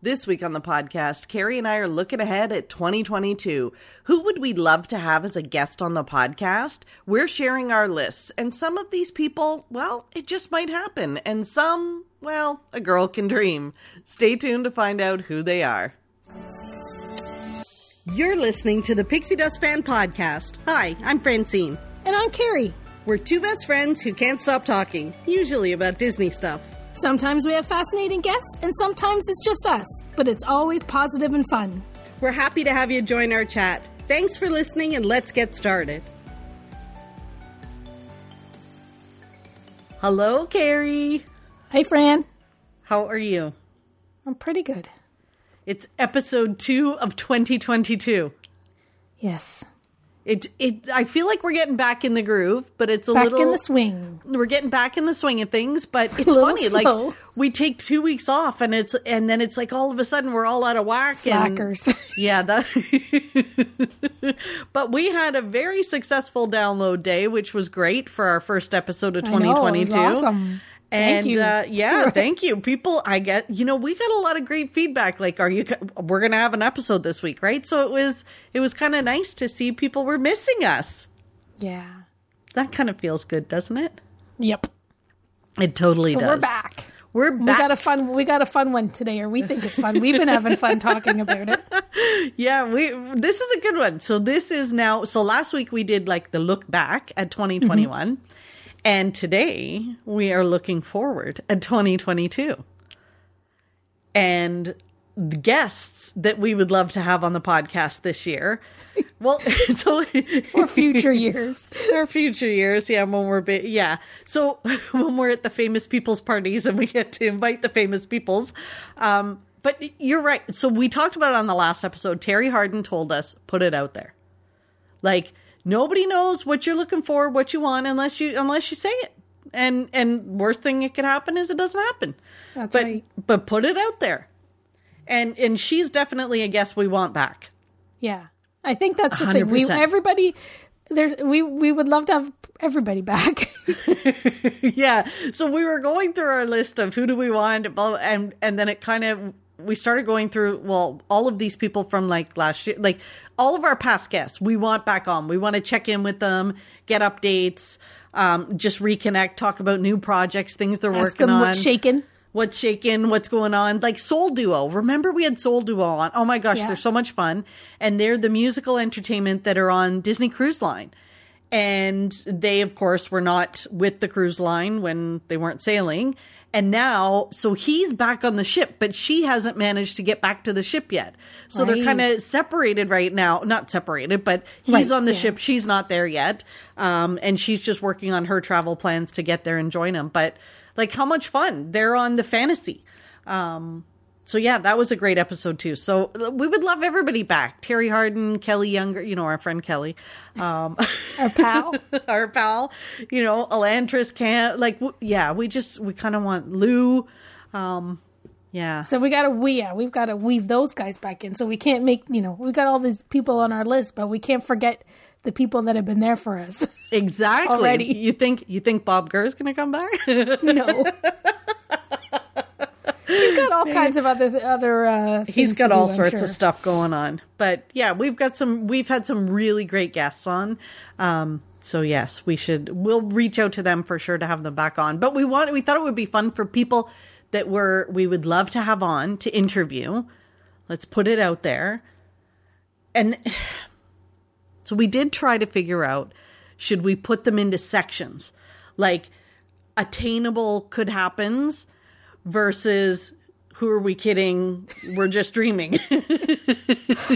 This week on the podcast, Carrie and I are looking ahead at 2022. Who would we love to have as a guest on the podcast? We're sharing our lists, and some of these people, well, it just might happen, and some, well, a girl can dream. Stay tuned to find out who they are. You're listening to the Pixie Dust Fan Podcast. Hi, I'm Francine. And I'm Carrie. We're two best friends who can't stop talking, usually about Disney stuff. Sometimes we have fascinating guests, and sometimes it's just us, but it's always positive and fun. We're happy to have you join our chat. Thanks for listening, and let's get started. Hello, Carrie. Hey, Fran. How are you? I'm pretty good. It's episode two of 2022. Yes. It it I feel like we're getting back in the groove, but it's a little Back little in the swing. we're getting back in the swing of things, but it's funny. slow. Like we take two weeks off, and it's and then it's like all of a sudden we're all out of whack. and- Slackers. yeah, that. but we had a very successful download day, which was great for our first episode of I know, 2022. awesome. And Thank. Uh, yeah, thank you, people. I get you know we got a lot of great feedback. Like, are you? We're gonna have an episode this week, right? So it was it was kind of nice to see people were missing us. yeah. That kind of feels good, doesn't it? Yep. It totally So does. we're back. We're We got a fun. We got a fun one today, or we think it's fun. We've been having fun talking about it. Yeah, we this is a good one. So this is now so last week we did like the look back at 2021 and today we are looking forward at 2022. And the guests that we would love to have on the podcast this year. Well, so For future years. our future years, yeah, when we're bi- yeah. So when we're at the famous people's parties and we get to invite the famous peoples, um, but you're right. So we talked about it on the last episode. Terri Hardin told us put it out there, like nobody knows what you're looking for, what you want, unless you unless you say it. And and worst thing that could happen is it doesn't happen. That's but right. but put it out there, and and she's definitely a guest we want back. Yeah. I think that's the thing. We everybody. There's we we would love to have everybody back. yeah. So we were going through our list of who do we want, and and then it kind of we started going through well all of these people from like last year, like all of our past guests. We want back on. We want to check in with them, get updates, um, just reconnect, talk about new projects, things they're Ask working on. what's shaking. What's shaking? What's going on? Like Soul Duo. Remember we had Soul Duo on. Oh my gosh, Yeah. they're so much fun. And they're the musical entertainment that are on Disney Cruise Line. And they, of course, were not with the cruise line when they weren't sailing. And now, so he's back on the ship, but she hasn't managed to get back to the ship yet. So they're kind of separated right now. Not separated, but he's Right, on the yeah. ship. She's not there yet. Um, and she's just working on her travel plans to get there and join him. But like, how much fun! They're on the fantasy. Um, so yeah, that was a great episode too. So we would love everybody back. Terri Hardin, Kelly Younger, you know, our friend Kelly, um, Our pal. our pal, you know, Elantris can't like, w- yeah, we just, we kind of want Lou. Um, yeah. So we gotta we yeah, we've gotta weave those guys back in. So we can't make you know, we got all these people on our list, but we can't forget the people that have been there for us. Exactly. Already. You think, you think Bob Gurr is going to come back? no. He's got all kinds of other other uh He's got all do, sorts sure. of stuff going on. But yeah, we've got some we've had some really great guests on. Um so yes, we should we'll reach out to them for sure to have them back on. But we want we thought it would be fun for people that were we would love to have on to interview. Let's put it out there. And so we did try to figure out should we put them into sections? Like attainable could happens versus who are we kidding? We're just dreaming.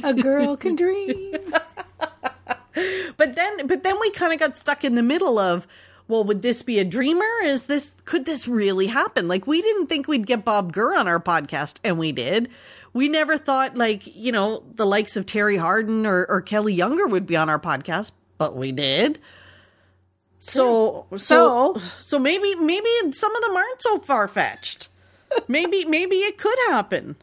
A girl can dream. but then but then we kind of got stuck in the middle of well would this be a dreamer is this could this really happen like we didn't think we'd get bob gurr on our podcast and we did we never thought like you know the likes of terri hardin or, or kelly younger would be on our podcast but we did so so So- so maybe maybe some of them aren't so far-fetched maybe maybe it could happen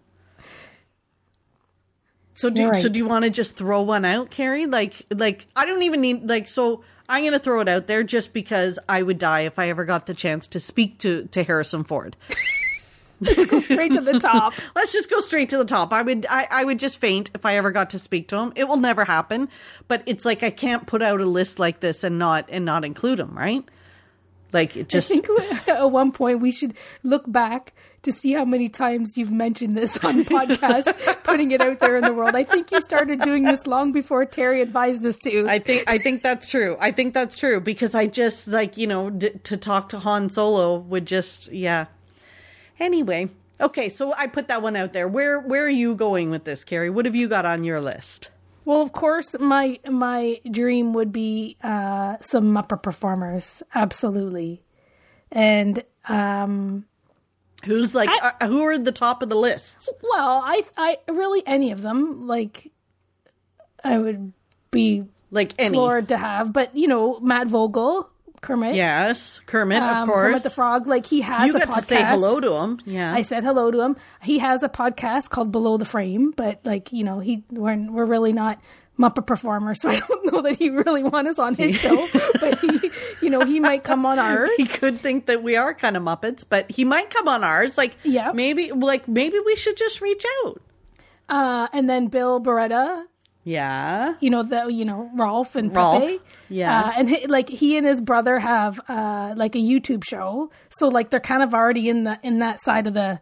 So do You're so do you want to just throw one out, Carrie? Like like I don't even need like so I'm going to throw it out there just because I would die if I ever got the chance to speak to to Harrison Ford. Let's go straight to the top. Let's just go straight to the top. I would I, I would just faint if I ever got to speak to him. It will never happen. But it's like I can't put out a list like this and not and not include him, right? Like it just I think at one point we should look back to see how many times you've mentioned this on podcast, putting it out there in the world. I think you started doing this long before Terri advised us to. I think I think that's true. I think that's true because I just like you know d- to talk to Han Solo would just yeah. Anyway, okay, so I put that one out there. Where where are you going with this, Carrie? What have you got on your list? Well, of course, my my dream would be uh, some Muppet performers, absolutely, and um, who's like I, uh, who are the top of the list? Well, I I really any of them like I would be like any floored to have, but you know, Matt Vogel, Kermit. Yes, Kermit, um, of course. Kermit the Frog. Like he has you a got podcast. to say hello to him. Yeah, I said hello to him. He has a podcast called Below the Frame, but like you know, he we're we're really not Muppet performers, so I don't know that he really wants us on his show. but he, you know, he might come on ours. He could think that we are kind of Muppets, but he might come on ours. Like, yeah, maybe like maybe we should just reach out. Uh, and then Bill Barretta. Yeah, you know the you know Rowlf and Rowlf. Pepe. Yeah, uh, and he, like he and his brother have uh, like a YouTube show, so like they're kind of already in the in that side of the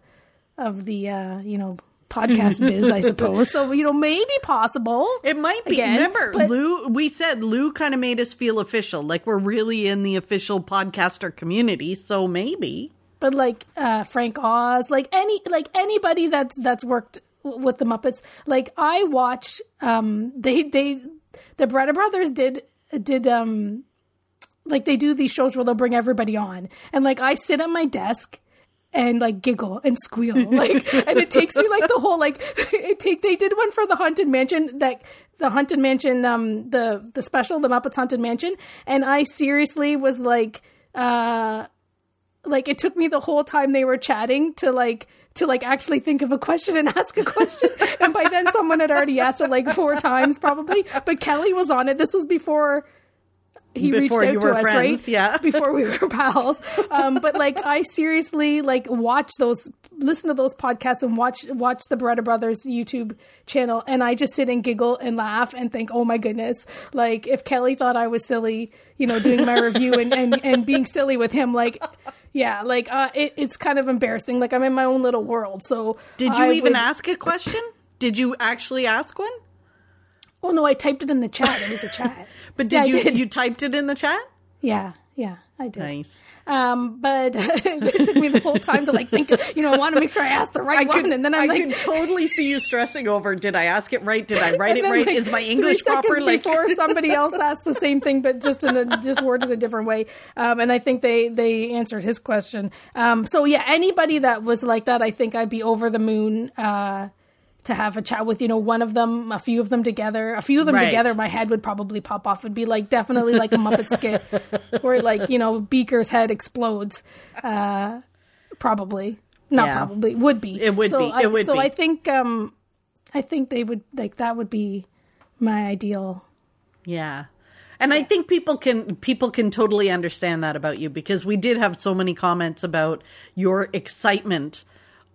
of the uh, you know podcast biz, I suppose. So you know, maybe possible. It might be. Again, Remember, but- Lou? We said Lou kind of made us feel official, like we're really in the official podcaster community. So maybe. but like uh Frank Oz, like any like anybody that's that's worked with the Muppets. Like I watch um they they the Barretta brothers did did um like they do these shows where they'll bring everybody on. And like I sit at my desk and like giggle and squeal like and it takes me like the whole like it take they did one for the haunted mansion that the haunted mansion um the the special the muppets haunted mansion and i seriously was like uh like it took me the whole time they were chatting to like to like actually think of a question and ask a question. And by then someone had already asked it like four times probably but kelly was on it. This was before he Before reached you out to were us friends, right yeah. before we were pals um but like i seriously like watch those listen to those podcasts and watch watch the Barretta Brothers YouTube channel and I just sit and giggle and laugh and think, oh my goodness, like if Kelly thought I was silly, you know, doing my review and, and, and being silly with him, like yeah, like uh, it, it's kind of embarrassing. Like I'm in my own little world. So Did you I even would- ask a question? Did you actually ask one? Oh no, I typed it in the chat. It was a chat. But did I you did. you typed it in the chat? Yeah, yeah, I did. Nice. Um, but it took me the whole time to like think. You know, I want to make sure I asked the right one, could, and then I'm I like, totally see you stressing over. Did I ask it right? Did I write it then, right? like, Is my three English proper? seconds Like before somebody else asked the same thing, but just in a just worded a different way. Um, and I think they they answered his question. Um, so yeah, anybody that was like that, I think I'd be over the moon. Uh, to have a chat with, you know, one of them, a few of them together, a few of them Right. together, my head would probably pop off. It'd be like definitely like a Muppet skit where like, you know, Beaker's head explodes. Uh, probably. Not Yeah. probably. Would be. It would so be. I, It would so be. I think um I think they would like that would be my ideal Yeah. And I think people can people can totally understand that about you because we did have so many comments about your excitement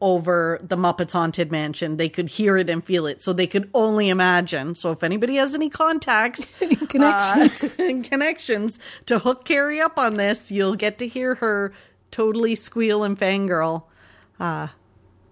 over the Muppets Haunted Mansion. They could hear it and feel it, so they could only imagine. So if anybody has any contacts, connections. uh, and connections to hook Carrie up on this, you'll get to hear her totally squeal and fangirl uh,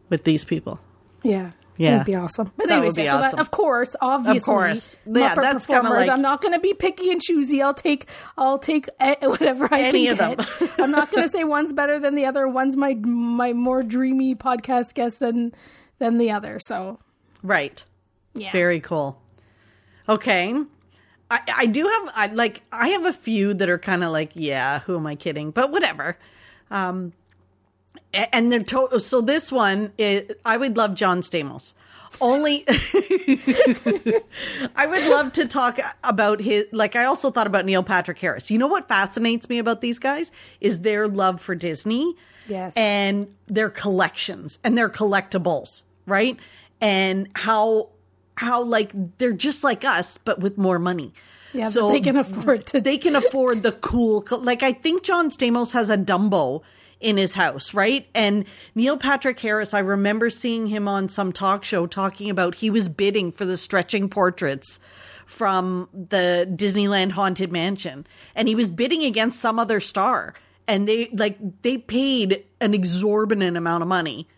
with these people. Yeah. Yeah. That'd be awesome. But That anyways, would be so that, of course, obviously, of course. Yeah, Muppet that's performers. like- I'm not going to be picky and choosy. I'll take, I'll take whatever I Any can of them. get. I'm not going to say one's better than the other. One's my my more dreamy podcast guest than than the other. So Right. yeah, Very cool. Okay. I, I do have I like I have a few that are kind of like yeah who am I kidding but whatever, um, and they're to- so this one is, I would love John Stamos only I would love to talk about his like I also thought about Neil Patrick Harris you know what fascinates me about these guys is their love for Disney Yes. and their collections and their collectibles right and how how like they're just like us but with more money yeah. So they can afford to. they can afford the cool co- like i think john stamos has a dumbo in his house, right? And Neil Patrick Harris, I remember seeing him on some talk show talking about he was bidding for the stretching portraits from the Disneyland Haunted Mansion and he was bidding against some other star and they like they paid an exorbitant amount of money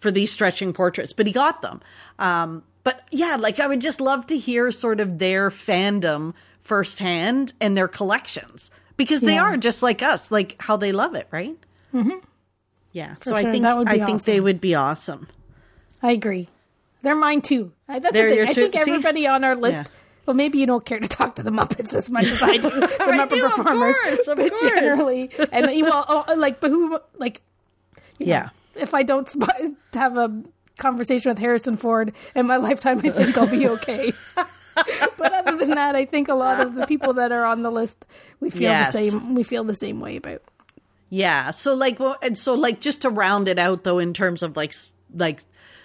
for these stretching portraits, but he got them. Um, but yeah, like I would just love to hear sort of their fandom firsthand and their collections because they Yeah. are just like us, like how they love it, right? Mm-hmm. Yeah, so I think I be think they would be awesome. I agree. They're mine too. I, that's They're the thing. I two- think see? everybody on our list. Yeah. Well, maybe you don't care to talk to the Muppets as much as I do. The I Muppet do, of performers, course, of but course. generally, and you well, oh, like, but who, like, Yeah. if I don't sp- have a conversation with Harrison Ford in my lifetime, I think I'll be okay. but other than that, I think a lot of the people that are on the list, we feel Yes. the same. We feel the same way about. Yeah. So like, well, and so like, just to round it out though, in terms of like, like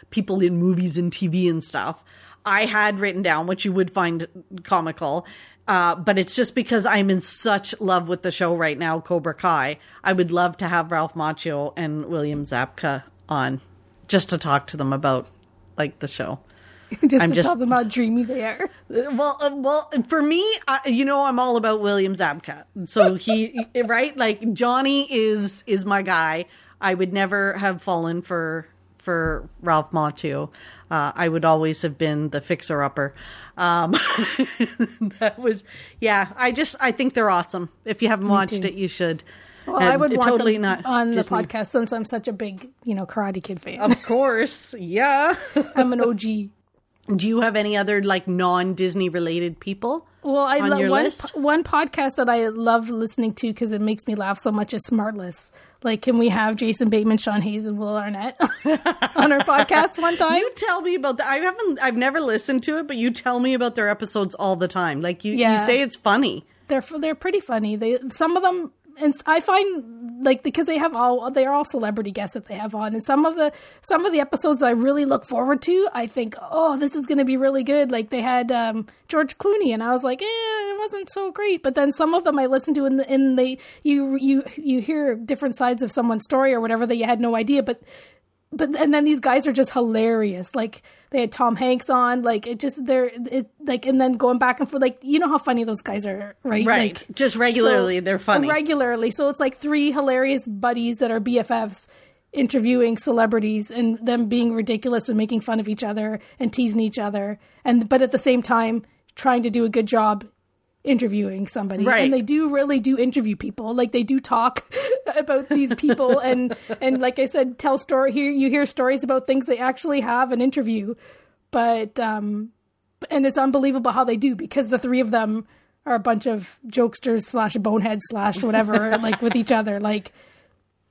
people in movies and TV and stuff, I had written down what you would find comical. Uh, but it's just because I'm in such love with the show right now, Cobra Kai. I would love to have Ralph Macchio and William Zabka on just to talk to them about like the show. Just I'm to just- tell them how dreamy they are. Well, uh, well, for me, uh, you know, I'm all about William Zabka. So he, right, like Johnny is is my guy. I would never have fallen for for Ralph Macchio. Uh, I would always have been the fixer upper. Um, that was, yeah. I just, I think they're awesome. If you haven't watched it, you should. Well, I would want totally not on the podcast since I'm such a big, you know, Karate Kid fan. Of course, yeah. I'm an OG. Do you have any other like non Disney related people? Well, I love one po- one podcast that I love listening to because it makes me laugh so much is Smartless. Like, can we have Jason Bateman, Sean Hayes, and Will Arnett on our podcast one time? You tell me about that. I haven't. I've never listened to it, but you tell me about their episodes all the time. Like you, you say it's funny. they're they're pretty funny. They some of them, and I find like because they have all they're all celebrity guests that they have on, and some of the some of the episodes I really look forward to. I think, oh, this is going to be really good. Like they had um, George Clooney, and I was like, eh, it wasn't so great. But then some of them I listened to, and the, and they you you you hear different sides of someone's story or whatever that you had no idea, but but and then these guys are just hilarious. Like they had Tom Hanks on, like it just they're it like and then going back and forth, like you know how funny those guys are, right? Right. Like, Just regularly, so- they're funny. Regularly, so it's like three hilarious buddies that are BFFs interviewing celebrities and them being ridiculous and making fun of each other and teasing each other, and but at the same time trying to do a good job interviewing somebody. Right. and they do really do interview people. Like they do talk about these people and and like i said tell story here you hear stories about things they actually have an interview. But um and it's unbelievable how they do because the three of them are a bunch of jokesters slash boneheads slash whatever like with each other. Like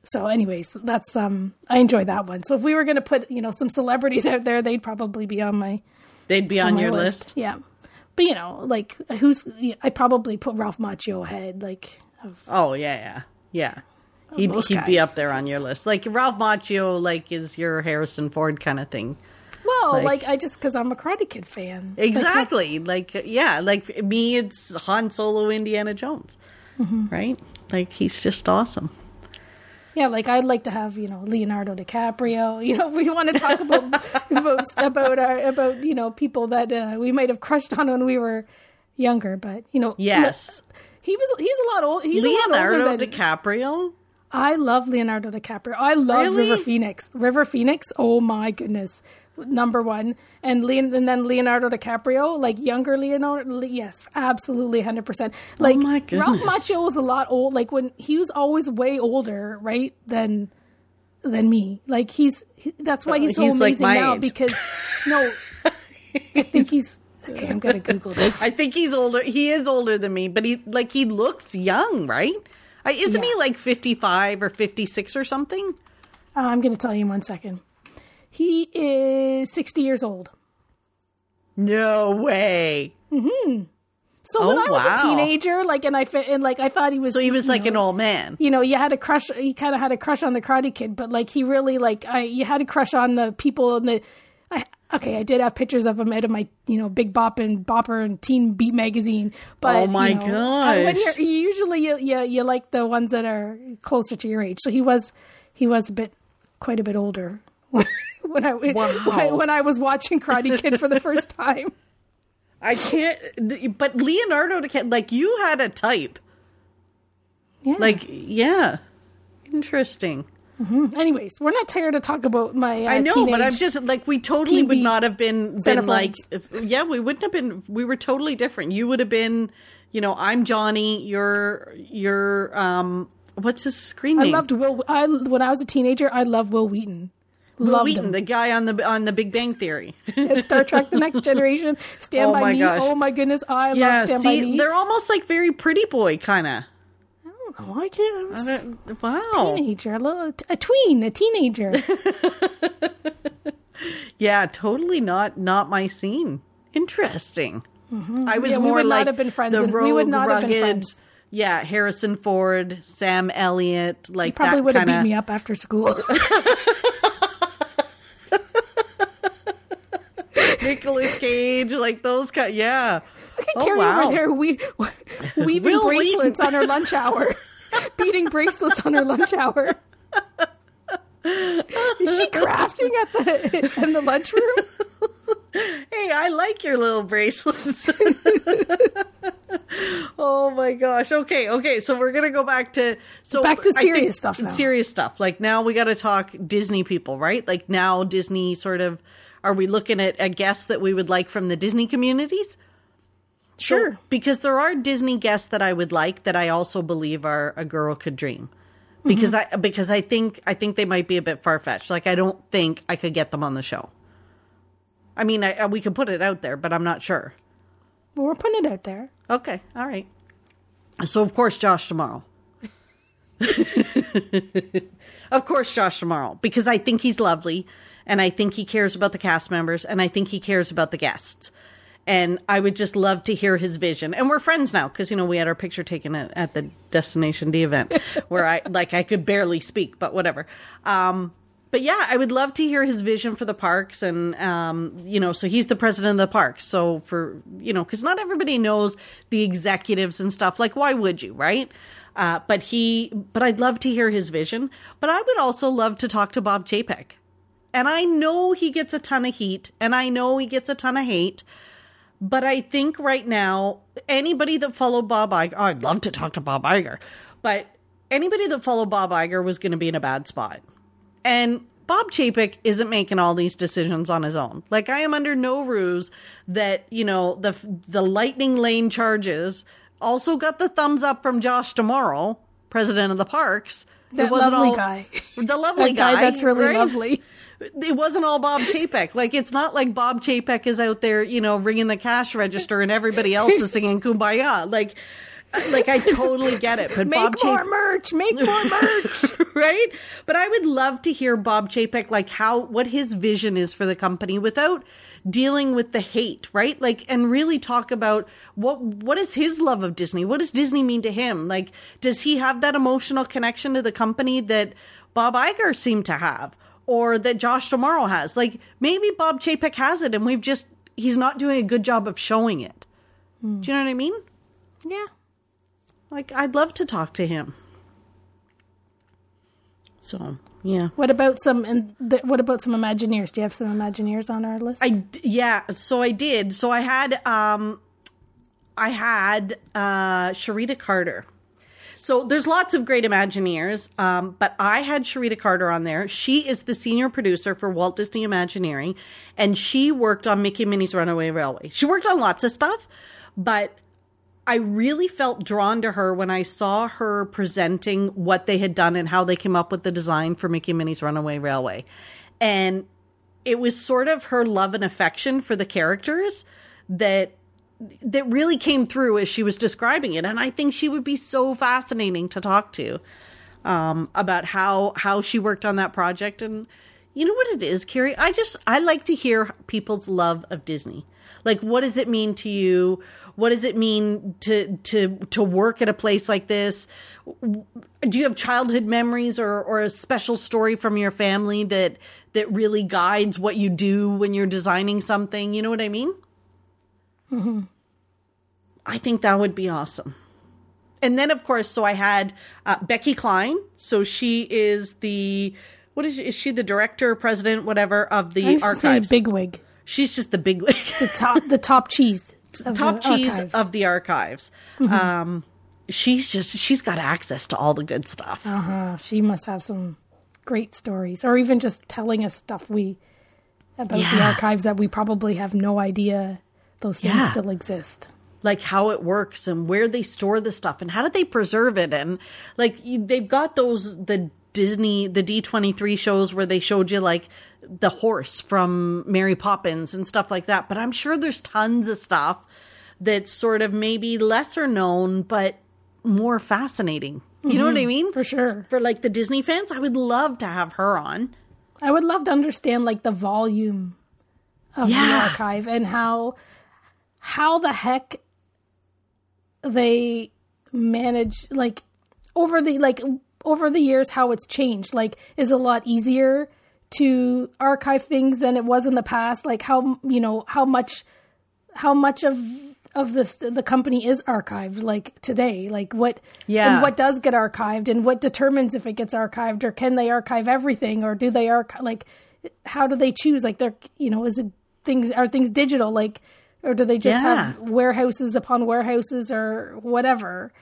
so anyways that's um i enjoy that one. So if we were going to put you know some celebrities out there they'd probably be on my They'd be on my your list. yeah but you know like who's i probably put ralph macchio ahead like of Oh yeah, yeah, yeah. He'd, he'd be up there on your list. Like Ralph Macchio, like is your Harrison Ford kind of thing. well Like- like, i just because i'm a karate kid fan Exactly. Like yeah, like me, it's Han Solo, Indiana Jones, Mm-hmm. right? Like he's just awesome. Yeah, like I'd like to have you know Leonardo DiCaprio. You know, we want to talk about about about our, about you know people that uh, we might have crushed on when we were younger, but you know, Yes, he was he's a lot old. He's a lot Leonardo older than DiCaprio. I love Leonardo DiCaprio. I love Really? River Phoenix. River Phoenix. Oh my goodness, number one. And Leon, and then Leonardo DiCaprio, like younger Leonardo. Le- Yes, absolutely, hundred percent. Like Oh Ralph. Macchio was a lot old. Like when he was always way older, right? Than than me. Like he's he, that's why he's so He's, like, amazing my now age. because no, I think he's. Okay, I'm gonna Google this. I think he's older. He is older than me, but he like he looks young, right? I, isn't he like fifty five or fifty six or something? Uh, I'm going to tell you in one second. He is 60 years old. No way. Mm-hmm. So when Oh, I was wow. a teenager, like, and I and like I thought he was. So he was like know, an old man. You know, you had a crush. He kind of had a crush on the Karate Kid, but like he really like I. You had a crush on the people in the. I okay, I did have pictures of him out of my, you know, Big Bop and Bopper and Teen Beat magazine. But Oh my you know, I- when you're, usually you, you you like the ones that are closer to your age. So he was he was a bit quite a bit older when I Wow. when I was watching Karate Kid for the first time. I can't. But Leonardo, DiCaprio, like you had a type. Yeah. Like yeah, interesting. anyways, we're not tired to talk about my. Uh, I know, but I'm just like we totally would not have been been like if, yeah, we wouldn't have been. We were totally different. You would have been, you know, I'm Johnny. You're you're um, what's his screen name? I loved Will. I when I was a teenager, I loved Wil Wheaton. Loved Wheaton, him. the guy on the on the Big Bang Theory. Star Trek: The Next Generation, Stand Oh by Me. gosh. Oh my goodness, I yeah, love Stand by see, Me. they're almost like very pretty boy kind of. Oh, I can't. I a Wow. teenager, a little, a tween, a teenager. Yeah, totally not not my scene. Interesting. Mm-hmm. I was Yeah, we more would not like have been friends the rogue, we would not have rugged. been friends. Yeah, Harrison Ford, Sam Elliott, like Probably that would have kind beat me up after school. Nicolas Cage, like those kind. Yeah. Oh, Carrie wow. over there, we weaving bracelets on her lunch hour, beating bracelets on her lunch hour. Is she crafting at the in the lunchroom? Hey, I like your little bracelets. oh my gosh. Okay, okay. So we're gonna go back to so Back to serious stuff now. Serious stuff. Like now we got to talk Disney people, right? Like now Disney sort of. Are we looking at a guest that we would like from the Disney communities? So- Sure. because there are Disney guests that I would like that I also believe are a girl could dream. Because mm-hmm. I because I think I think they might be a bit far fetched. Like I don't think I could get them on the show. I mean, I, uh, we could put it out there, but I'm not sure. Well, we're putting it out there. Okay, all right. So of course Josh D'Amaro. of course Josh D'Amaro because I think he's lovely and I think he cares about the cast members and I think he cares about the guests. And I would just love to hear his vision. And we're friends now because you know we had our picture taken at, at the Destination D event where I like I could barely speak, but whatever. Um but yeah, I would love to hear his vision for the parks, and um, you know, so he's the president of the parks. So for you know, because not everybody knows the executives and stuff. Like, why would you, right? Uh, but he, but I'd love to hear his vision. But I would also love to talk to Bob Chapek, and I know he gets a ton of heat, and I know he gets a ton of hate. But I think right now, anybody that followed Bob Iger, oh, I'd love to talk to Bob Iger, but anybody that followed Bob Iger was going to be in a bad spot. And Bob Chapek isn't making all these decisions on his own. Like I am under no ruse that you know the the lightning lane charges also got the thumbs up from Josh D'Amaro, president of the parks. That lovely guy. the lovely That guy that's really right? lovely. It wasn't all Bob Chapek. Like it's not like Bob Chapek is out there, you know, ringing the cash register and everybody else is singing "Kumbaya." Like, like I totally get it. But Make Bob more Chapek, merch. Make more merch. right? But I would love to hear Bob Chapek like how what his vision is for the company without dealing with the hate, right? Like and really talk about what what is his love of Disney? What does Disney mean to him? Like does he have that emotional connection to the company that Bob Iger seemed to have or that Josh D'Amaro has? Like maybe Bob Chapek has it and we've just he's not doing a good job of showing it. Do you know what I mean? yeah. Like I'd love to talk to him. So, yeah. What about some? And th- what about some Imagineers? Do you have some Imagineers on our list? I d- yeah, so I did. So I had um I had uh Charita Carter. So there's lots of great Imagineers, um, but I had Charita Carter on there. She is the senior producer for Walt Disney Imagineering, and she worked on Mickey and Minnie's Runaway Railway. She worked on lots of stuff, but I really felt drawn to her when I saw her presenting what they had done and how they came up with the design for Mickey and Minnie's Runaway Railway. And it was sort of her love and affection for the characters that that really came through as she was describing it and i think she would be so fascinating to talk to um, about how how she worked on that project and you know what it is carrie i just i like to hear people's love of disney Like, what does it mean to you? What does it mean to to to work at a place like this? Do you have childhood memories or or a special story from your family that that really guides what you do when you're designing something? You know what I mean? Mm-hmm. I think that would be awesome. And then, of course, so I had uh, Becky Cline. So she is the what is she, is she the director, president, whatever of the I used to say archives? bigwig. She's just the big wig. The top, the top cheese. top cheese archives. of the archives. Um, she's just she's got access to all the good stuff. Uh, she must have some great stories, or even just telling us stuff we about the archives that we probably have no idea those things Yeah. still exist. like how it works and where they store the stuff and how did they preserve it and like they've got those the Disney the D23 shows where they showed you like the horse from Mary Poppins and stuff like that but I'm sure there's tons of stuff that's sort of maybe lesser known but more fascinating. You know what I mm-hmm. mean? For sure. For like the Disney fans, I would love to have her on. I would love to understand like the volume of the archive and how how the heck they manage like over the like over the years how it's changed like is a lot easier to archive things than it was in the past. Like how you know how much how much of of this the company is archived like today? Like what Yeah. and what does get archived and what determines if it gets archived or can they archive everything or do they archive like how do they choose? Like they're you know is it things are things digital? Like or do they just Yeah. have warehouses upon warehouses or whatever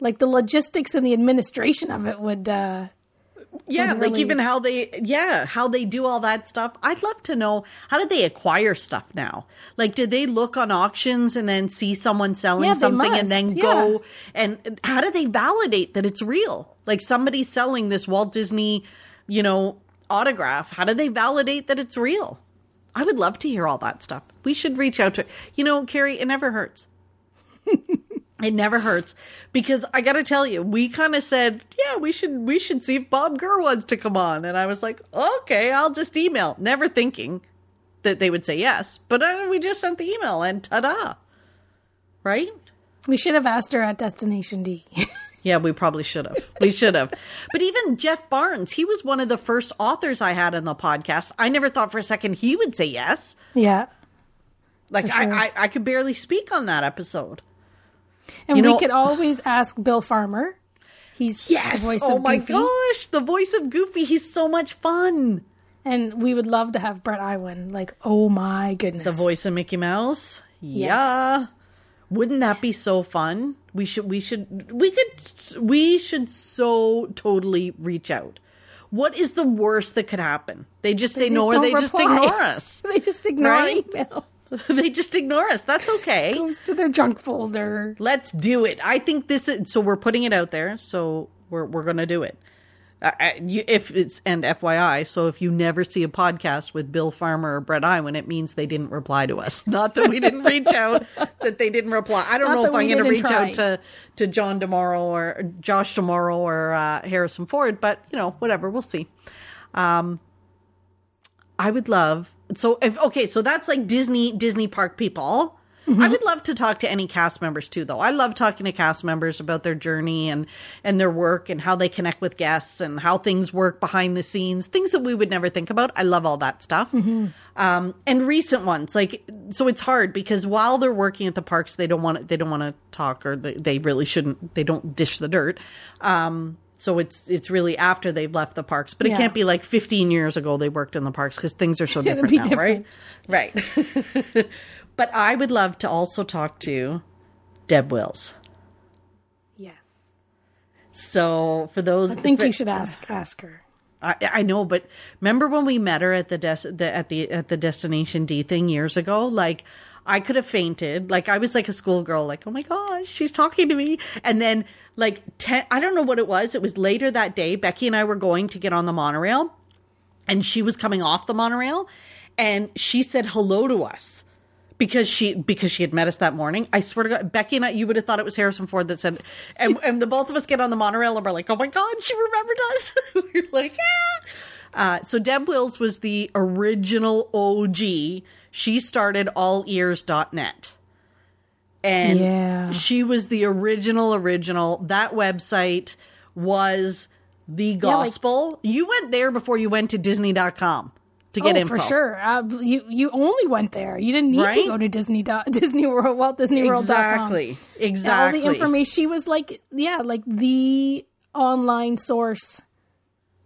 like the logistics and the administration of it would uh Yeah, Would like even how they yeah, how they do all that stuff. I'd love to know how did they acquire stuff now? Like did they look on auctions and then see someone selling Yeah, something and then yeah. go and how do they validate that it's real? Like somebody selling this Walt Disney, you know, autograph. How do they validate that it's real? I would love to hear all that stuff. We should reach out to You know, Carrie, it never hurts. It never hurts because I got to tell you, we kind of said, yeah, we should we should see if Bob Gurr wants to come on, and I was like, okay, I'll just email, never thinking that they would say yes, but uh, we just sent the email, and ta-da, right? we should have asked her at destination d Yeah, we probably should have. We should have. But even Jeff Barnes, he was one of the first authors I had on the podcast. I never thought for a second he would say yes. yeah Like sure. I, I, I could barely speak on that episode. and You we know- could always ask bill farmer he's Yes. the voice oh of my Goofy. gosh, the voice of Goofy. He's so much fun. And we would love to have Bret Iwan. Like, oh my goodness. The voice of Mickey Mouse. Yeah. Wouldn't that be so fun? We should we should we could we should so totally reach out. What is the worst that could happen? They just say They no or they just ignore us. they just ignore Right? email. they just ignore us. That's okay. Goes to their junk folder. Let's do it. I think this is so we're putting it out there, so we're we're going to do it. You, if it's and FYI, so if you never see a podcast with Bill Farmer or Bret Iwan, it means they didn't reply to us. Not that we didn't reach out, that they didn't reply. I don't Not know if I'm going to reach try. out to to John D'Amaro or Josh D'Amaro or uh, Harrison Ford, but you know, whatever, we'll see. Um, I would love so if okay, so that's like Disney Disney park people. I would love to talk to any cast members too though. I love talking to cast members about their journey and and their work and how they connect with guests and how things work behind the scenes, things that we would never think about. I love all that stuff. Um and recent ones like so it's hard because while they're working at the parks they don't want to, they don't want to talk or they, they really shouldn't they don't dish the dirt. Um so it's it's really after they've left the parks, but it Yeah. can't be like 15 years ago they worked in the parks because things are so different now, different. right? Right. but I would love to also talk to Deb Wills. Yes. So for those, I think you should ask ask her. I, I know, but remember when we met her at the, des- the at the at the Destination D thing years ago? Like I could have fainted. Like I was like a schoolgirl. Like oh my gosh, she's talking to me. And then like ten, I don't know what it was. It was later that day. Becky and I were going to get on the monorail, and she was coming off the monorail, and she said hello to us because she because she had met us that morning. I swear to God, Becky and I, you would have thought it was Harrison Ford that said, and, and the both of us get on the monorail and we're like, oh my God, she remembered us. we're like, ah. Uh, so Deb Wills was the original OG. She started allears.net. And Yeah. she was the original original. That website was the like- gospel. you went there before you went to disney.com to get oh, info. for sure. Uh, you you only went there. You didn't need Right? to go to Disney dot, Disney World Walt Disney World Exactly. Exactly. All the information. She was like, yeah, like the online source,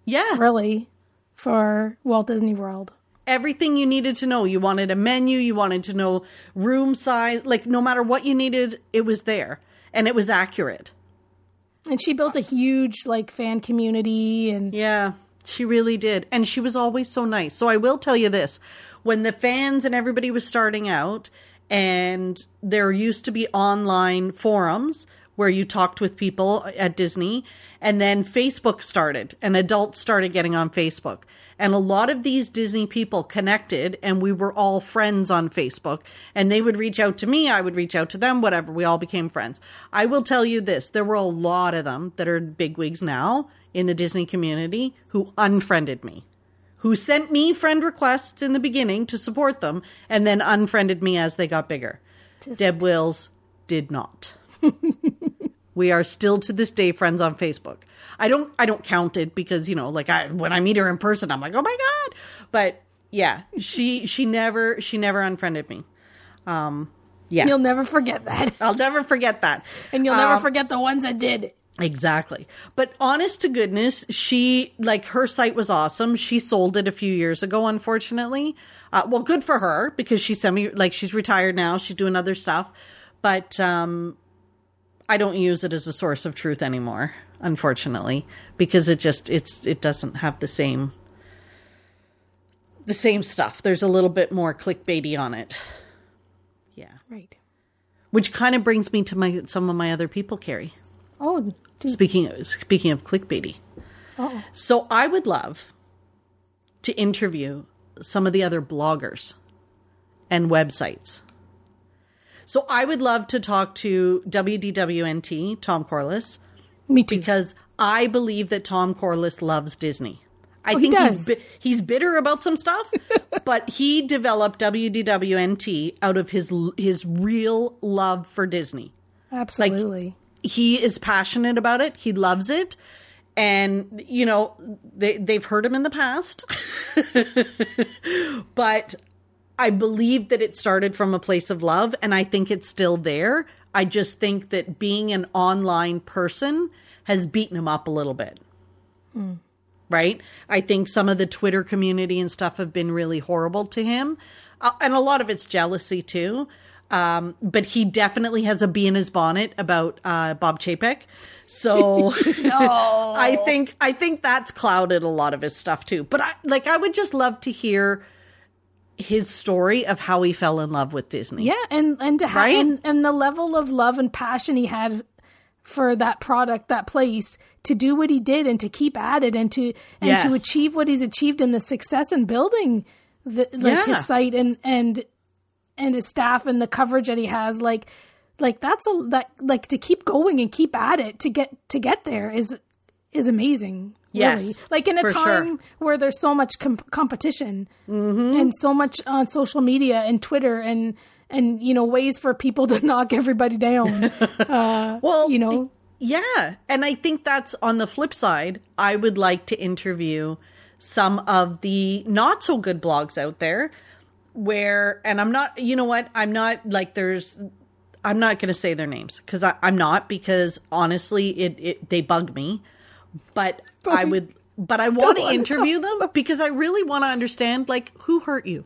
Yeah. really, for Walt Disney World. everything you needed to know. You wanted a menu, you wanted to know room size, like no matter what you needed, it was there and it was accurate. And she built a huge like fan community, and Yeah, she really did. And she was always so nice. So I will tell you this when the fans and everybody was starting out, and there used to be online forums where you talked with people at Disney, and then Facebook started, and adults started getting on Facebook. And a lot of these Disney people connected, and we were all friends on Facebook. And they would reach out to me, I would reach out to them, whatever. We all became friends. I will tell you this there were a lot of them that are bigwigs now in the Disney community who unfriended me, who sent me friend requests in the beginning to support them, and then unfriended me as they got bigger. Deb Wills did not. we are still to this day friends on Facebook. I don't I don't count it because you know like I when I meet her in person I'm like oh my god but yeah she she never she never unfriended me um yeah you'll never forget that. I'll never forget that And you'll never Um, forget the ones that did. Exactly. But honest to goodness, she, like, her site was awesome. She sold it a few years ago, unfortunately. Uh, well, good for her because she's semi, like, she's retired now. She's doing other stuff. But, um, I don't use it as a source of truth anymore, unfortunately, because it just, it's, it doesn't have the same, the same stuff. There's a little bit more clickbaity on it. Yeah. Right. Which kind of brings me to my, some of my other people, Carrie. Oh, geez. Speaking of, speaking of clickbaity, Oh. so I would love to interview some of the other bloggers and websites. So I would love to talk to WDWNT Tom Corless me too. because I believe that Tom Corless loves Disney. I Oh, he think he's does. bi- he's bitter about some stuff, but he developed WDWNT out of his his real love for Disney Absolutely. He is passionate about it. He loves it. And, you know, they, they've heard him in the past. but I believe that it started from a place of love, and I think it's still there. I just think that being an online person has beaten him up a little bit. Right? I think some of the Twitter community and stuff have been really horrible to him. Uh, and a lot of it's jealousy too. Um, but he definitely has a bee in his bonnet about uh, Bob Chapek. So I think I think that's clouded a lot of his stuff too. But I like I would just love to hear his story of how he fell in love with Disney. Yeah, and and to have Right? and, and the level of love and passion he had for that product, that place, to do what he did and to keep at it and to and to achieve what he's achieved and the success in building the like Yeah. his site and and and his staff and the coverage that he has, like like that's a that like to keep going and keep at it to get to get there is is amazing. Yes, really. like in a for sure. time where there's so much com- competition mm-hmm. and so much on social media and Twitter and and you know ways for people to knock everybody down. Uh, well, you know. yeah. And I think that's on the flip side. I would like to interview some of the not so good blogs out there where, and I'm not, you know what? I'm not like there's, I'm not going to say their names because I'm not because honestly, it, it, they bug me. But I would, but I want to interview them because I really want to understand like who hurt you?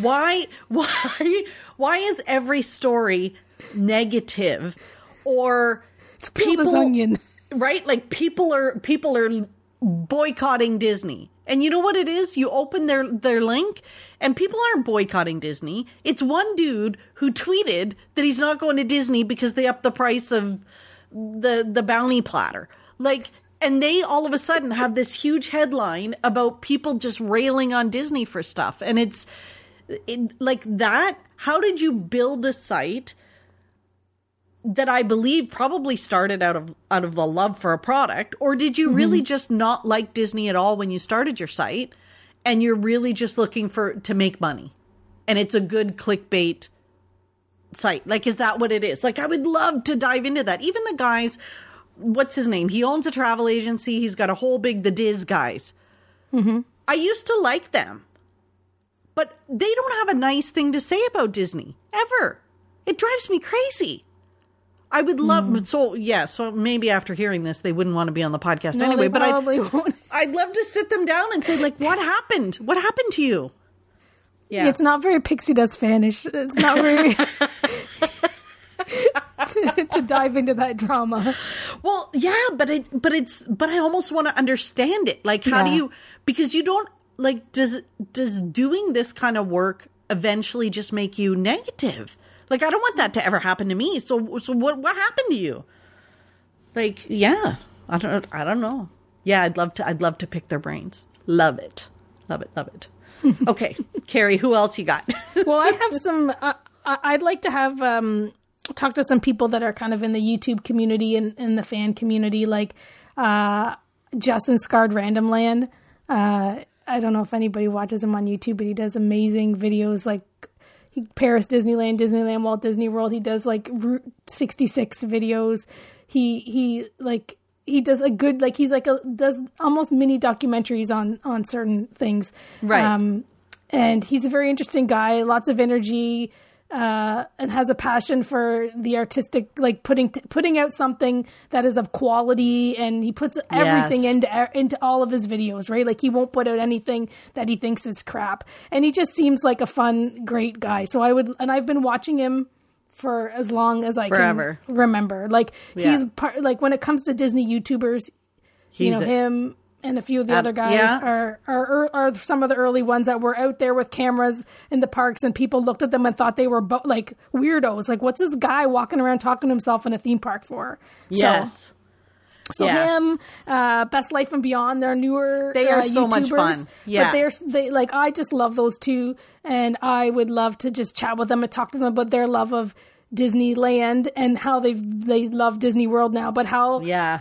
Why, why, why is every story negative or Peel this onion. right like people are people are boycotting disney and you know what it is? You open their their link and people aren't boycotting disney. It's one dude who tweeted that he's not going to disney because they upped the price of the the bounty platter. Like and they all of a sudden have this huge headline about people just railing on disney for stuff. And it's it, like that how did you build a site that I believe probably started out of out of the love for a product or did you really mm-hmm. just not like Disney at all when you started your site and you're really just looking for to make money? And it's a good clickbait site. Like is that what it is? Like I would love to dive into that. Even the guys what's his name? He owns a travel agency. He's got a whole big the Diz guys. Mm-hmm. I used to like them but they don't have a nice thing to say about Disney ever. It drives me crazy I would love mm. so yeah. So maybe after hearing this, they wouldn't want to be on the podcast No, anyway. But I, won't. I'd love to sit them down and say like, what happened? What happened to you? Yeah, It's not very pixie dust fanish. It's not very to, to dive into that drama. well, yeah, but it, but it's, but I almost want to understand it. Like, how do you? Because you don't like. Does does doing this kind of work eventually just make you negative? Like, I don't want that to ever happen to me. So, so what what happened to you? Like, yeah, I don't, I don't know. Yeah, I'd love to. I'd love to pick their brains. Love it, love it, love it. Okay, Carrie, who else you got? Well, I have some. Uh, I'd like to have um, talk to some people that are kind of in the YouTube community and in the fan community, like uh, Justin Scarred Random Land. Uh, I don't know if anybody watches him on YouTube, but he does amazing videos like he, Paris, Disneyland, Disneyland, Walt Disney World. He does like Route 66 videos. He he like he does a good like he's like a does almost mini documentaries on on certain things. Right. Um, and he's a very interesting guy, lots of energy, uh, and has a passion for the artistic, like putting t- putting out something that is of quality. And he puts everything Yes. into into all of his videos, right? Like he won't put out anything that he thinks is crap. And he just seems like a fun, great guy. So I would, and I've been watching him for as long as I Forever. can remember. Like Yeah. he's part, like when it comes to Disney YouTubers, you know him and a few of the Uh, other guys yeah. are, are are some of the early ones that were out there with cameras in the parks and people looked at them and thought they were bo- like weirdos like what's this guy walking around talking to himself in a theme park for yes. so, so Yeah. him uh best life and beyond they're newer They are uh, so much YouTubers, fun. Yeah. but they're they like i just love those two and i would love to just chat with them and talk to them about their love of disneyland and how they they love disney world now but how Yeah.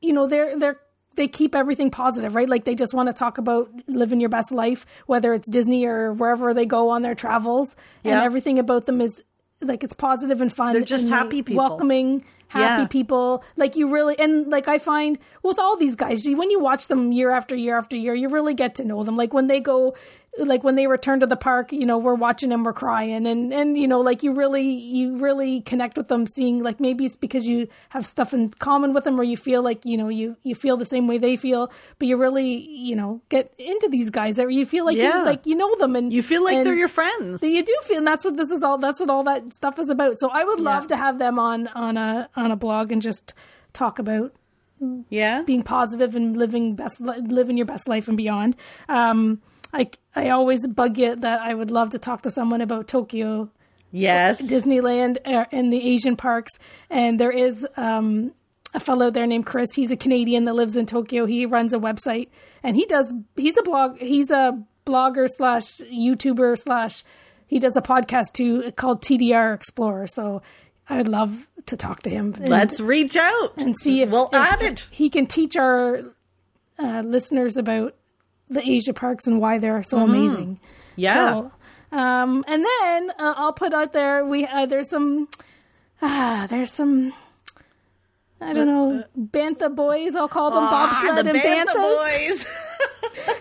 you know they're they're they keep everything positive right? Like they just want to talk about living your best life whether it's disney or wherever they go on their travels. And everything about them is like it's positive and fun They're just happy people. welcoming happy Yeah. people. Like you really and like i find with all these guys when you watch them year after year after year you really get to know them. Like when they go like when they return to the park you know we're watching them we're crying and and you know like you really you really connect with them seeing like maybe it's because you have stuff in common with them or you feel like you know you you feel the same way they feel but you really you know get into these guys that you feel like Yeah. you like you know them and You feel like they're your friends. so you do feel and that's what this is all that's what all that stuff is about so i would love Yeah. to have them on on a on a blog and just talk about yeah. being positive and living best living your best life and beyond um i i always bug you that i would love to talk to someone about tokyo Yes. disneyland uh, and the asian parks and there is um a fellow there named Chris. He's a Canadian that lives in Tokyo. He runs a website and he does. He's a blog. He's a blogger slash YouTuber slash. He does a podcast too called TDR Explorer. So I would love to talk to him. and- Let's reach out and see if we'll if add it. He can teach our uh, listeners about the Asia parks and why they're so amazing. Mm-hmm. Yeah. So, um, and then uh, I'll put out there we uh, there's some ah there's some I don't know bantha boys I'll call them Ah, bobsled the and Bantha banthas boys.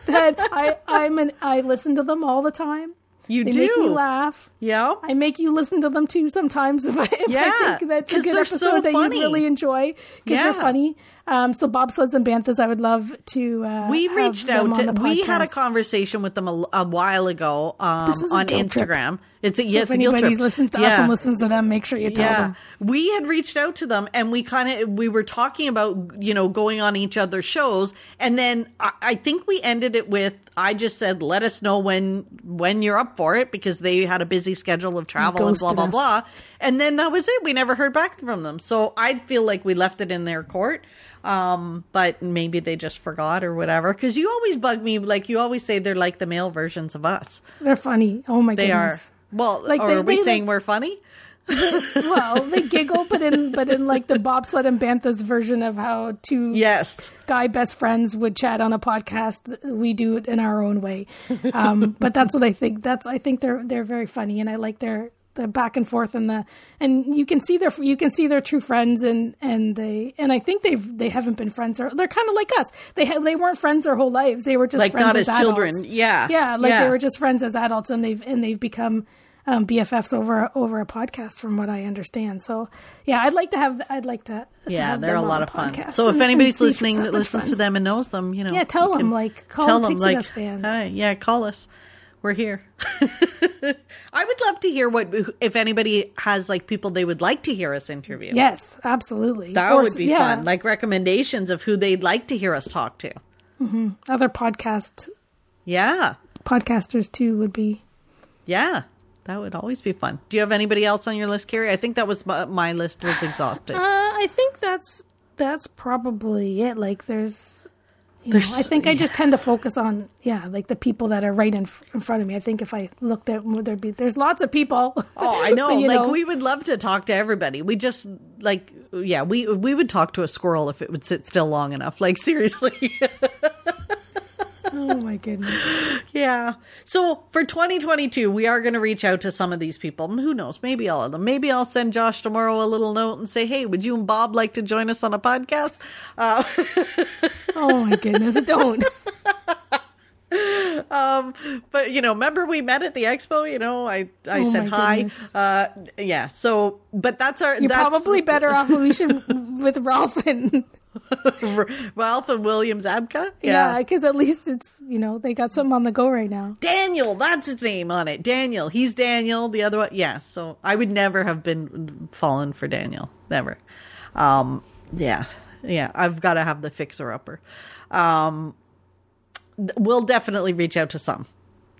that I I'm an I listen to them all the time. You They do. make me laugh. Yeah. I make you listen to them too sometimes if I, if Yeah, I think that's a good they're episode so that you really enjoy because they're Yeah. funny. Um, so bobsleds and banthas, I would love to. Uh, We reached out. To, we had a conversation with them a, a while ago um, This is a on guilt trip. Instagram. It's a So yeah, if it's a guilt anybody listens to us and listens to them, make sure you tell yeah them. we had reached out to them and we kind of we were talking about you know going on each other's shows and then I, I think we ended it with i just said let us know when when you're up for it because they had a busy schedule of travel and blah blah us. blah and then that was it we never heard back from them so i feel like we left it in their court um but maybe they just forgot or whatever because you always bug me like you always say they're like the male versions of us They're funny. Oh my god, they goodness. are well Like, they- are we they, saying like- we're funny well, they giggle, but in but in like the bobsled and banthas version of how two Yes. guy best friends would chat on a podcast, we do it in our own way. Um, but that's what I think. That's I think they're they're very funny, and I like their the back and forth and the and you can see their you can see they're true friends and and they and I think they've they haven't been friends or they're kind of like us. They ha- they weren't friends their whole lives. They were just Like, friends not as, as children. Yeah. yeah, like Yeah. they were just friends as adults, and they've and they've become. Um, BFFs over over a podcast, from what I understand. So, yeah, I'd like to have. I'd like to. to Yeah, have they're them a lot of fun. So if and- anybody's listening that listens fun. to them and knows them, you know, Yeah, tell them, like, call tell them like, fans. "Hi, yeah, call us. We're here. I would love to hear what if anybody has like people they would like to hear us interview. Yes, absolutely. That Or would be yeah, fun. Like recommendations of who they'd like to hear us talk to. other podcast Yeah. podcasters too would be. Yeah. That would always be fun. Do you have anybody else on your list, Carrie? I think that was my, my list was exhausted. Uh, I think that's that's probably it. Like, there's, you know, I think I just tend to focus on yeah, like the people that are right in, in front of me. I think if I looked at would there be there's lots of people. Oh, I know. You like know, we would love to talk to everybody. We just like yeah, we we would talk to a squirrel if it would sit still long enough. Like seriously. oh my goodness. yeah. So for 2022, we are going to reach out to some of these people. Who knows? Maybe all of them. Maybe I'll send Josh tomorrow a little note and say, "Hey, would you and Bob like to join us on a podcast?" Uh, Oh my goodness. Don't. but you know, remember we met at the expo. You know, I I Oh, said hi. Uh, yeah. So, but that's our. You're that's, probably better off. We should with Rowlf and Rowlf and Williams Abka. yeah, because at least it's you know they got something on the go right now. Daniel, that's his name on it. Daniel. He's Daniel. The other one, yeah. So I would never have been fallen for Daniel. Never. Um, yeah, yeah. I've got to have the fixer upper. Um, we'll definitely reach out to some,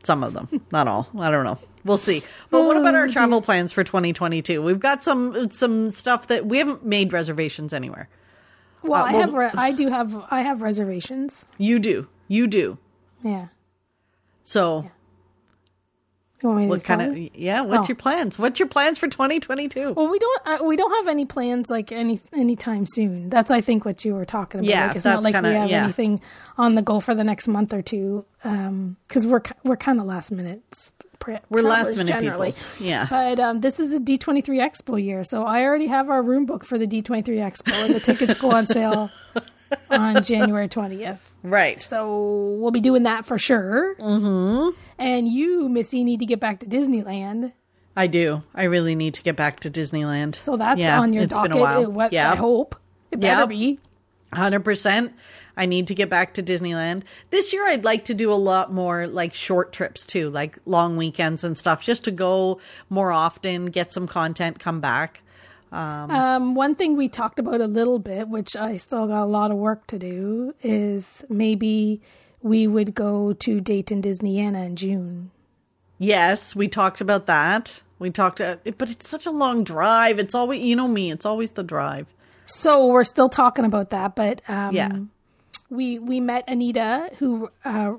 some of them, not all. I don't know. We'll see. But what about our travel plans for 2022? We've got some some stuff that we haven't made reservations anywhere. Well, Uh, I have re- I do have I have reservations. You do. You do. Yeah. So You want me what kind of yeah? What's Oh. your plans? What's your plans for 2022? Well, we don't uh, we don't have any plans like any anytime soon. That's I think what you were talking about. Yeah, like, it's not like kinda- we have yeah. anything on the go for the next month or two Um, because we're we're kind of last minute. We're last minute generally. people. Yeah. But um, this is a D23 Expo year, so I already have our room booked for the D23 Expo, and the tickets go on sale on January 20th. Right. So we'll be doing that for sure. Mm-hmm. And you, Missy, need to get back to Disneyland. I do. I really need to get back to Disneyland. So that's Yeah, on your it's docket. been a while. uh, What Yeah. I hope it better Yep. be. Hundred percent. I need to get back to Disneyland this year. I'd like to do a lot more like short trips too, like long weekends and stuff, just to go more often, get some content, come back. Um, one thing we talked about a little bit, which I still got a lot of work to do, is maybe we would go to Dayton Disneyana in June. Yes, we talked about that. We talked, uh, but it's such a long drive. It's always, you know me, it's always the drive. So we're still talking about that, but um, Yeah. We we met Anita, who uh,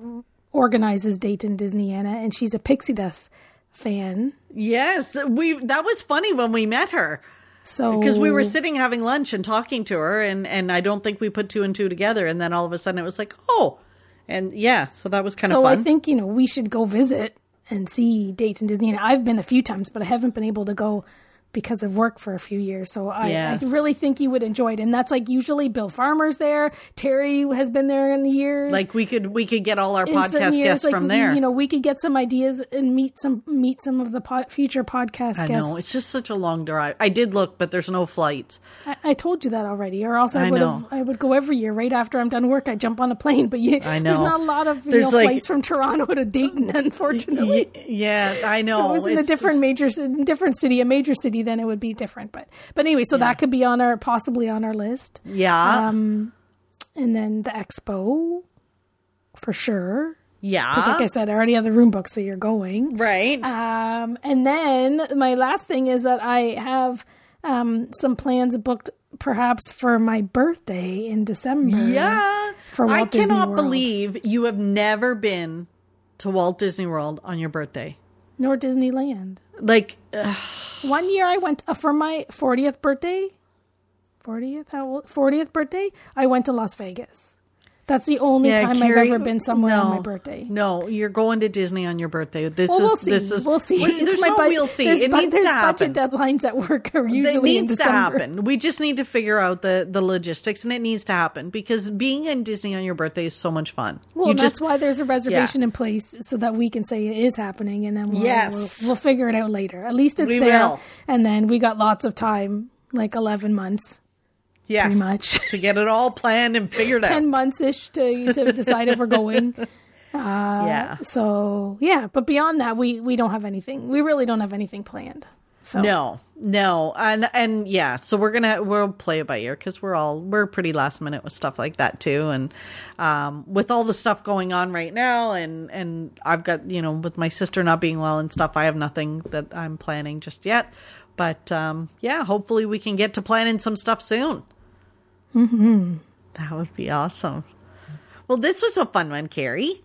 organizes Dayton Disneyana, and she's a Pixie Dust fan. Yes, we. That was funny when we met her. So because we were sitting having lunch and talking to her and and i don't think we put two and two together and then all of a sudden it was like oh and yeah so that was kind so of So I think you know we should go visit and see Dayton Disney. And I've been a few times, but I haven't been able to go because of work for a few years. So I, Yes. I really think you would enjoy it. And that's like usually Bill Farmer's there. Terri has been there in the years. like we could we could get all our in podcast years, guests like, from we- there You know, we could get some ideas and meet some meet some of the pod, future podcast i guests. know it's just such a long drive i did look but there's no flights I, I told you that already, or else I, I would know. have. I would go every year right after I'm done work. I jump on a plane, but you, I there's not a lot of you There's, know, like- flights from Toronto to Dayton, unfortunately. Y- yeah i know If it was in a different major, different city, a major city, then it would be different. But but anyway, so that could be on our possibly on our list, yeah um, and then the expo for sure. yeah Because like I said, I already have the room book, so you're going. right Um, and then my last thing is that I have um, some plans booked, perhaps for my birthday in December. yeah for i Walt Disney cannot World. believe you have never been to walt disney world on your birthday nor Disneyland. like ugh, one year I went uh, for my 40th birthday. 40th how old- 40th birthday, I went to Las Vegas. That's the only Yeah, time Carrie, I've ever been somewhere on my birthday. No, you're going to Disney on your birthday. This Well, is we'll see. this is we'll see. There's my no bud- we'll see. There's It bu- needs there's to happen. budget deadlines at work are It usually in needs to happen. We just need to figure out the the logistics, and it needs to happen because being in Disney on your birthday is so much fun. Well, you just that's why there's a reservation in place so that we can say it is happening, and then we'll, Yes. we'll, we'll figure it out later. At least it's We there, will. and then we got lots of time, like eleven months, yes, pretty much. to get it all planned and figured out. ten months ish to to decide if we're going. yeah. So yeah, but beyond that, we we don't have anything. We really don't have anything planned. So No, no, and and yeah, so we're gonna we'll play it by ear because we're all we're pretty last minute with stuff like that too, and um, with all the stuff going on right now, and and I've got you know with my sister not being well and stuff, I have nothing that I'm planning just yet, but um, yeah, hopefully we can get to planning some stuff soon. Mm-hmm. That would be awesome. Well, this was a fun one, Carrie.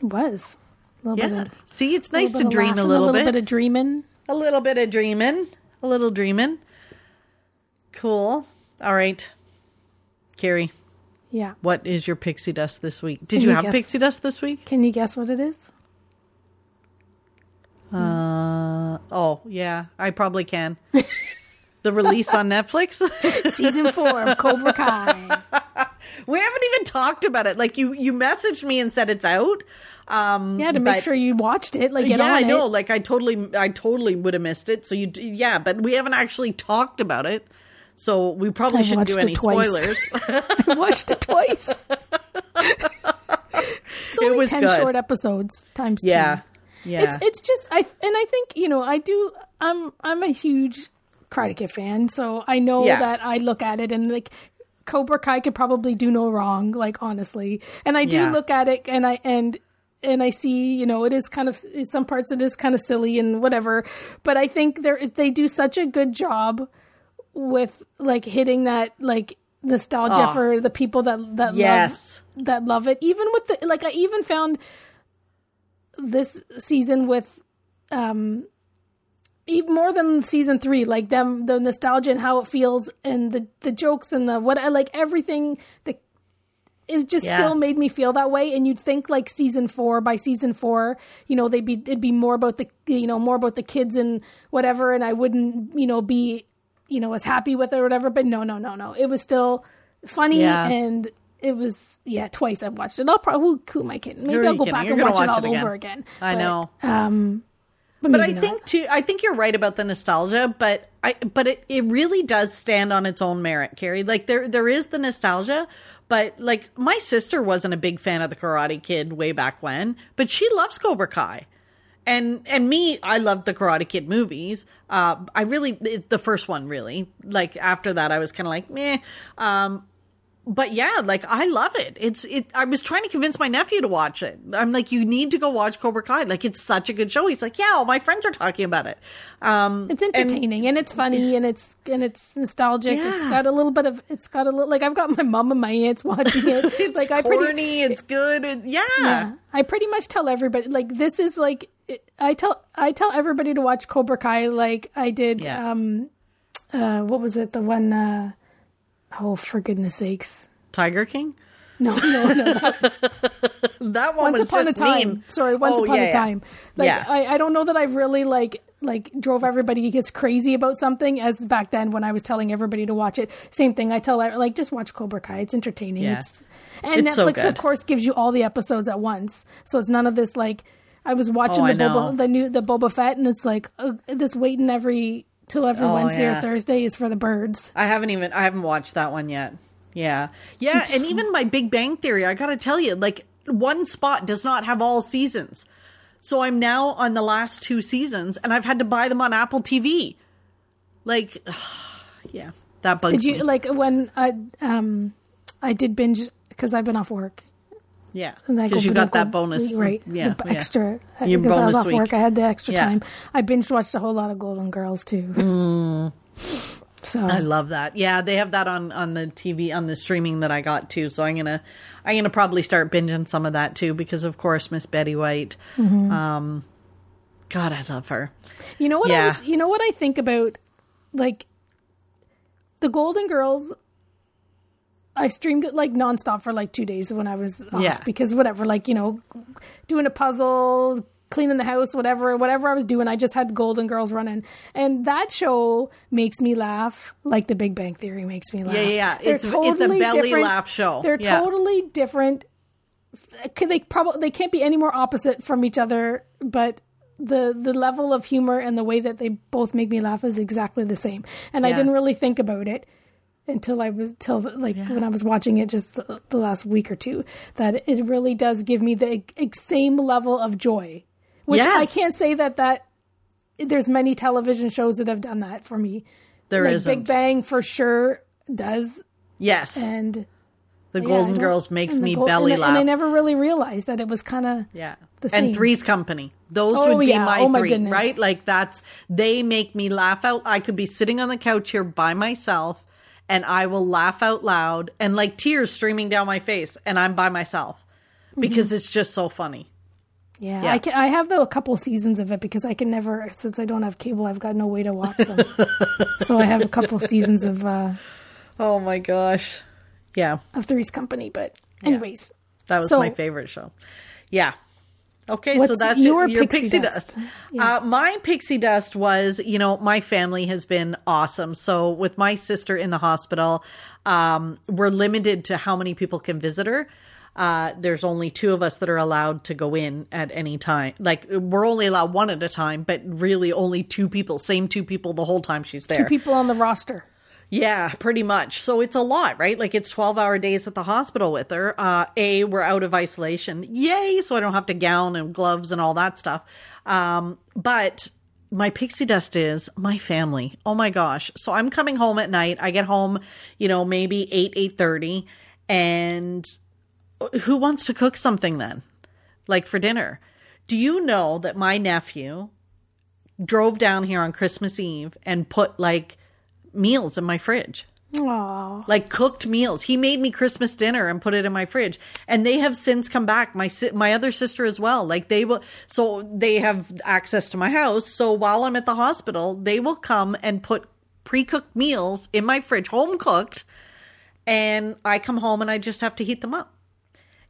it was a little bit Yeah. of See, it's nice to little bit of dream a little, a little bit. bit of dreaming. A little bit of dreaming. A little dreaming. Cool. All right. Carrie, Yeah. what is your pixie dust this week? Did Can you, you have pixie dust this week? Can you guess what it is? Uh oh, yeah, I probably can. the release on Netflix? Season four of Cobra Kai. we haven't even talked about it. Like you you messaged me and said it's out. Um Yeah, to make but- sure you watched it. Like yeah, I know. it. Like I totally, I totally would have missed it. So you, yeah, but we haven't actually talked about it, so we probably I've shouldn't do any spoilers. I watched it twice. it's only was ten good. short episodes times two. yeah, yeah. It's it's just I and I think you know I do I'm I'm a huge Karate Kid fan, so I know Yeah. that I look at it and like Cobra Kai could probably do no wrong, like honestly, and I do Yeah. look at it and I and and I see you know it is kind of some parts it is kind of silly and whatever, but I think they they do such a good job with like hitting that like nostalgia Oh. for the people that that Yes. love that love it. Even with the like, I even found this season with um even more than season three, like them the nostalgia and how it feels and the the jokes and the what I like everything that it just Yeah. still made me feel that way and you'd think like season four by season four you know they'd be it'd be more about the you know more about the kids and whatever and i wouldn't you know be you know as happy with it or whatever but no no no no it was still funny Yeah. and it was yeah twice i've watched it i'll probably who, who am i kidding maybe i'll go kidding? back You're and watch, watch it it all again. over again I But, know. um but, but I not. think too. I think you're right about the nostalgia, but I but it, it really does stand on its own merit, Carrie. Like there there is the nostalgia, but like my sister wasn't a big fan of the Karate Kid way back when, but she loves Cobra Kai. And and me, I loved the Karate Kid movies. Uh, I really the first one really. Like after that, I was kind of like meh. Um, but yeah, like I love it. It's it. I was trying to convince my nephew to watch it. I'm like, you need to go watch Cobra Kai. Like it's such a good show. He's like, yeah, all my friends are talking about it. Um, It's entertaining and, it's funny and it's and it's nostalgic. It's got a little bit of it's got a little like I've got my mom and my aunts watching it. it's like I corny. pretty it's good. It, yeah. yeah, I pretty much tell everybody like this is like it, I tell I tell everybody to watch Cobra Kai like I did Yeah. um uh what was it the one uh oh for goodness sakes. Tiger King. no no no That one once was upon a just time. mean. sorry once Oh, upon yeah, a time. Like Yeah. I, I don't know that i've really like like drove everybody gets crazy about something as back then when i was telling everybody to watch it. Same thing. I tell like just watch cobra kai. It's entertaining. Yeah. it's and It's so netflix of course gives you all the episodes at once. So it's none of this like i was watching Oh, the boba the new the boba fett and it's like uh, this waiting every till every Oh, wednesday yeah. or thursday is for the birds I haven't even. I haven't watched that one yet. Yeah, yeah, and even my Big Bang Theory. I gotta tell you, like one spot does not have all seasons. So I'm now on the last two seasons, and I've had to buy them on Apple TV. Like, yeah, that bugs did you me. like when i um i did binge because i've been off work yeah, because you got that bonus, right? Yeah, the yeah. extra Your because I was bonus off week. work. I had the extra Yeah. time. I binge watched a whole lot of Golden Girls too. So Mm. I love that. Yeah, they have that on on the TV on the streaming that I got too. So I'm gonna I'm gonna probably start binging some of that too because of course Miss Betty White. Mm-hmm. Um, God, I love her. You know what I Yeah. was, you know what I think about like the Golden Girls I streamed it like nonstop for like 2 days when I was off Yeah. because whatever like, you know, doing a puzzle, cleaning the house, whatever, whatever I was doing, I just had Golden Girls running. And that show makes me laugh like The Big Bang Theory makes me laugh. Yeah, yeah, yeah. It's- it's a belly different- laugh show. They're Yeah. totally different they probably they can't be any more opposite from each other but the the level of humor and the way that they both make me laugh is exactly the same and i didn't really think about it until i was till like when i was watching it just the, the last week or two that it really does give me the ex- same level of joy which i can't say that that there's many television shows that have done that for me There like isn't. big bang for sure does Yes, and the yeah, Golden Girls makes me Gol- belly and, laugh. and I never really realized that it was kind of Yeah. the same. And Three's Company. Those Oh, would be yeah. my Oh, my three, goodness. right? Like that's they make me laugh out. I could be sitting on the couch here by myself and I will laugh out loud and like tears streaming down my face and I'm by myself because it's just so funny. Yeah, Yeah. I can, I have though a couple seasons of it because I can never since I don't have cable, I've got no way to watch them. so I have a couple seasons of uh, Oh my gosh. Yeah. of Three's Company. But anyways, That was So- my favorite show. Yeah. Okay, so that's your your pixie pixie, dust? dust. Yes. Uh, my pixie dust was, you know, my family has been awesome. So with my sister in the hospital, um, we're limited to how many people can visit her. Uh, there's only two of us that are allowed to go in at any time. Like we're only allowed one at a time, but really only two people, same two people the whole time she's there. two people on the roster. Yeah, pretty much. So it's a lot, right? Like it's 12 hour days at the hospital with her. Uh, A, we're out of isolation. Yay. So I don't have to gown and gloves and all that stuff. Um, but my pixie dust is my family. Oh my gosh. So I'm coming home at night. I get home, you know, maybe 8, 8.30 and who wants to cook something then? Like for dinner. Do you know that my nephew drove down here on Christmas Eve and put like meals in my fridge? Aww. like cooked meals. He made me Christmas dinner and put it in my fridge. And they have since come back. My si- my other sister as well. Like they will so they have access to my house. So while I'm at the hospital, they will come and put pre-cooked meals in my fridge, home cooked, and I come home and I just have to heat them up.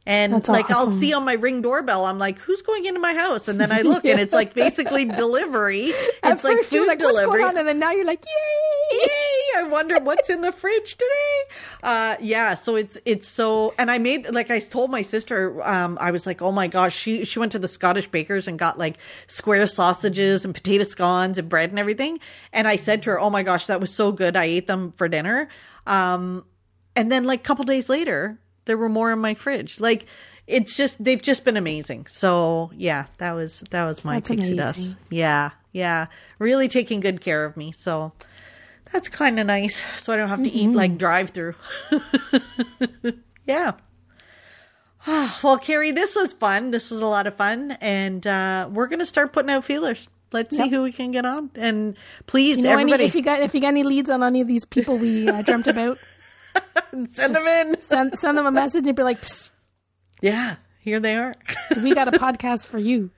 And That's like I'll see on my ring doorbell, I'm like, who's going into my house? And then I look and it's like basically delivery. At It's like food like, delivery? And then now you're like, yay! yay i wonder what's in the fridge today uh yeah so it's it's so and i made like i told my sister um i was like oh my gosh she she went to the scottish bakers and got like square sausages and potato scones and bread and everything and i said to her oh my gosh that was so good i ate them for dinner um and then like a couple days later there were more in my fridge like it's just they've just been amazing so yeah that was that was my That's pixie dust yeah yeah really taking good care of me so that's kind of nice. So I don't have to eat Mm-hmm. like drive through. yeah. well, Carrie, this was fun. This was a lot of fun. And uh, we're going to start putting out feelers. Let's see who we can get on. And please, You know, any, everybody, if you got if you got any leads on any of these people we uh, dreamt about, send them in. send send them a message and be like, Psst, Yeah, here they are. we got a podcast for you.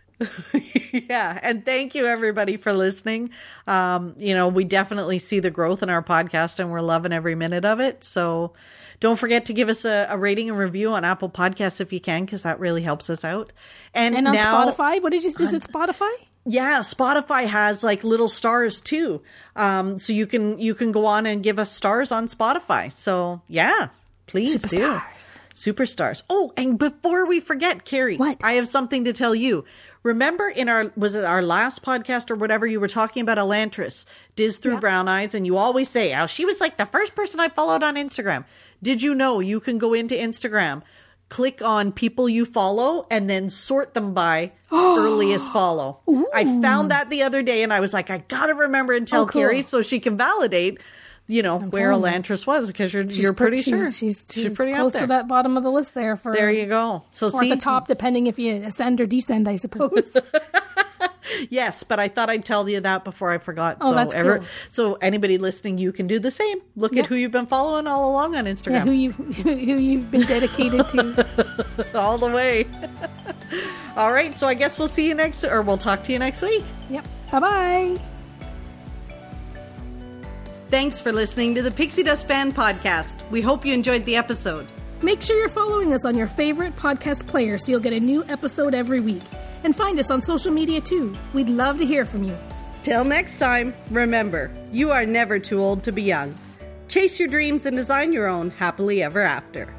yeah and thank you everybody for listening um you know we definitely see the growth in our podcast and we're loving every minute of it so don't forget to give us a, a rating and review on apple podcasts if you can because that really helps us out and, And on now Spotify, what did you? Is it Spotify? Yeah spotify has like little stars too um so you can you can go on and give us stars on spotify so yeah please do Superstars. Superstars. Oh, and before we forget, Carrie, What? I have something to tell you. Remember in our was it our last podcast or whatever you were talking about Elantris, Diz through Yeah. brown eyes, and you always say, "Oh, she was like the first person I followed on Instagram." Did you know you can go into Instagram, click on people you follow, and then sort them by oh. earliest follow? I found that the other day, and I was like, I gotta remember and tell Oh, cool. Carrie so she can validate. You know where telling you. Elantris was because you're She's you're pre- pretty she's, sure she's, she's, pretty close up there. to that bottom of the list there for There you go. So see, the top, depending if you ascend or descend, I suppose. Yes, but I thought I'd tell you that before I forgot. Oh, so that's ever- cool. so anybody listening, you can do the same. Look Yeah. at who you've been following all along on Yeah, Instagram. who you who you've been dedicated to. all the way. all right, so I guess we'll see you next or we'll talk to you next week. yep. Bye bye. Thanks for listening to the Pixie Dust Fan Podcast. We hope you enjoyed the episode. Make sure you're following us on your favorite podcast player so you'll get a new episode every week. And find us on social media too. We'd love to hear from you. Till next time, remember, you are never too old to be young. Chase your dreams and design your own happily ever after.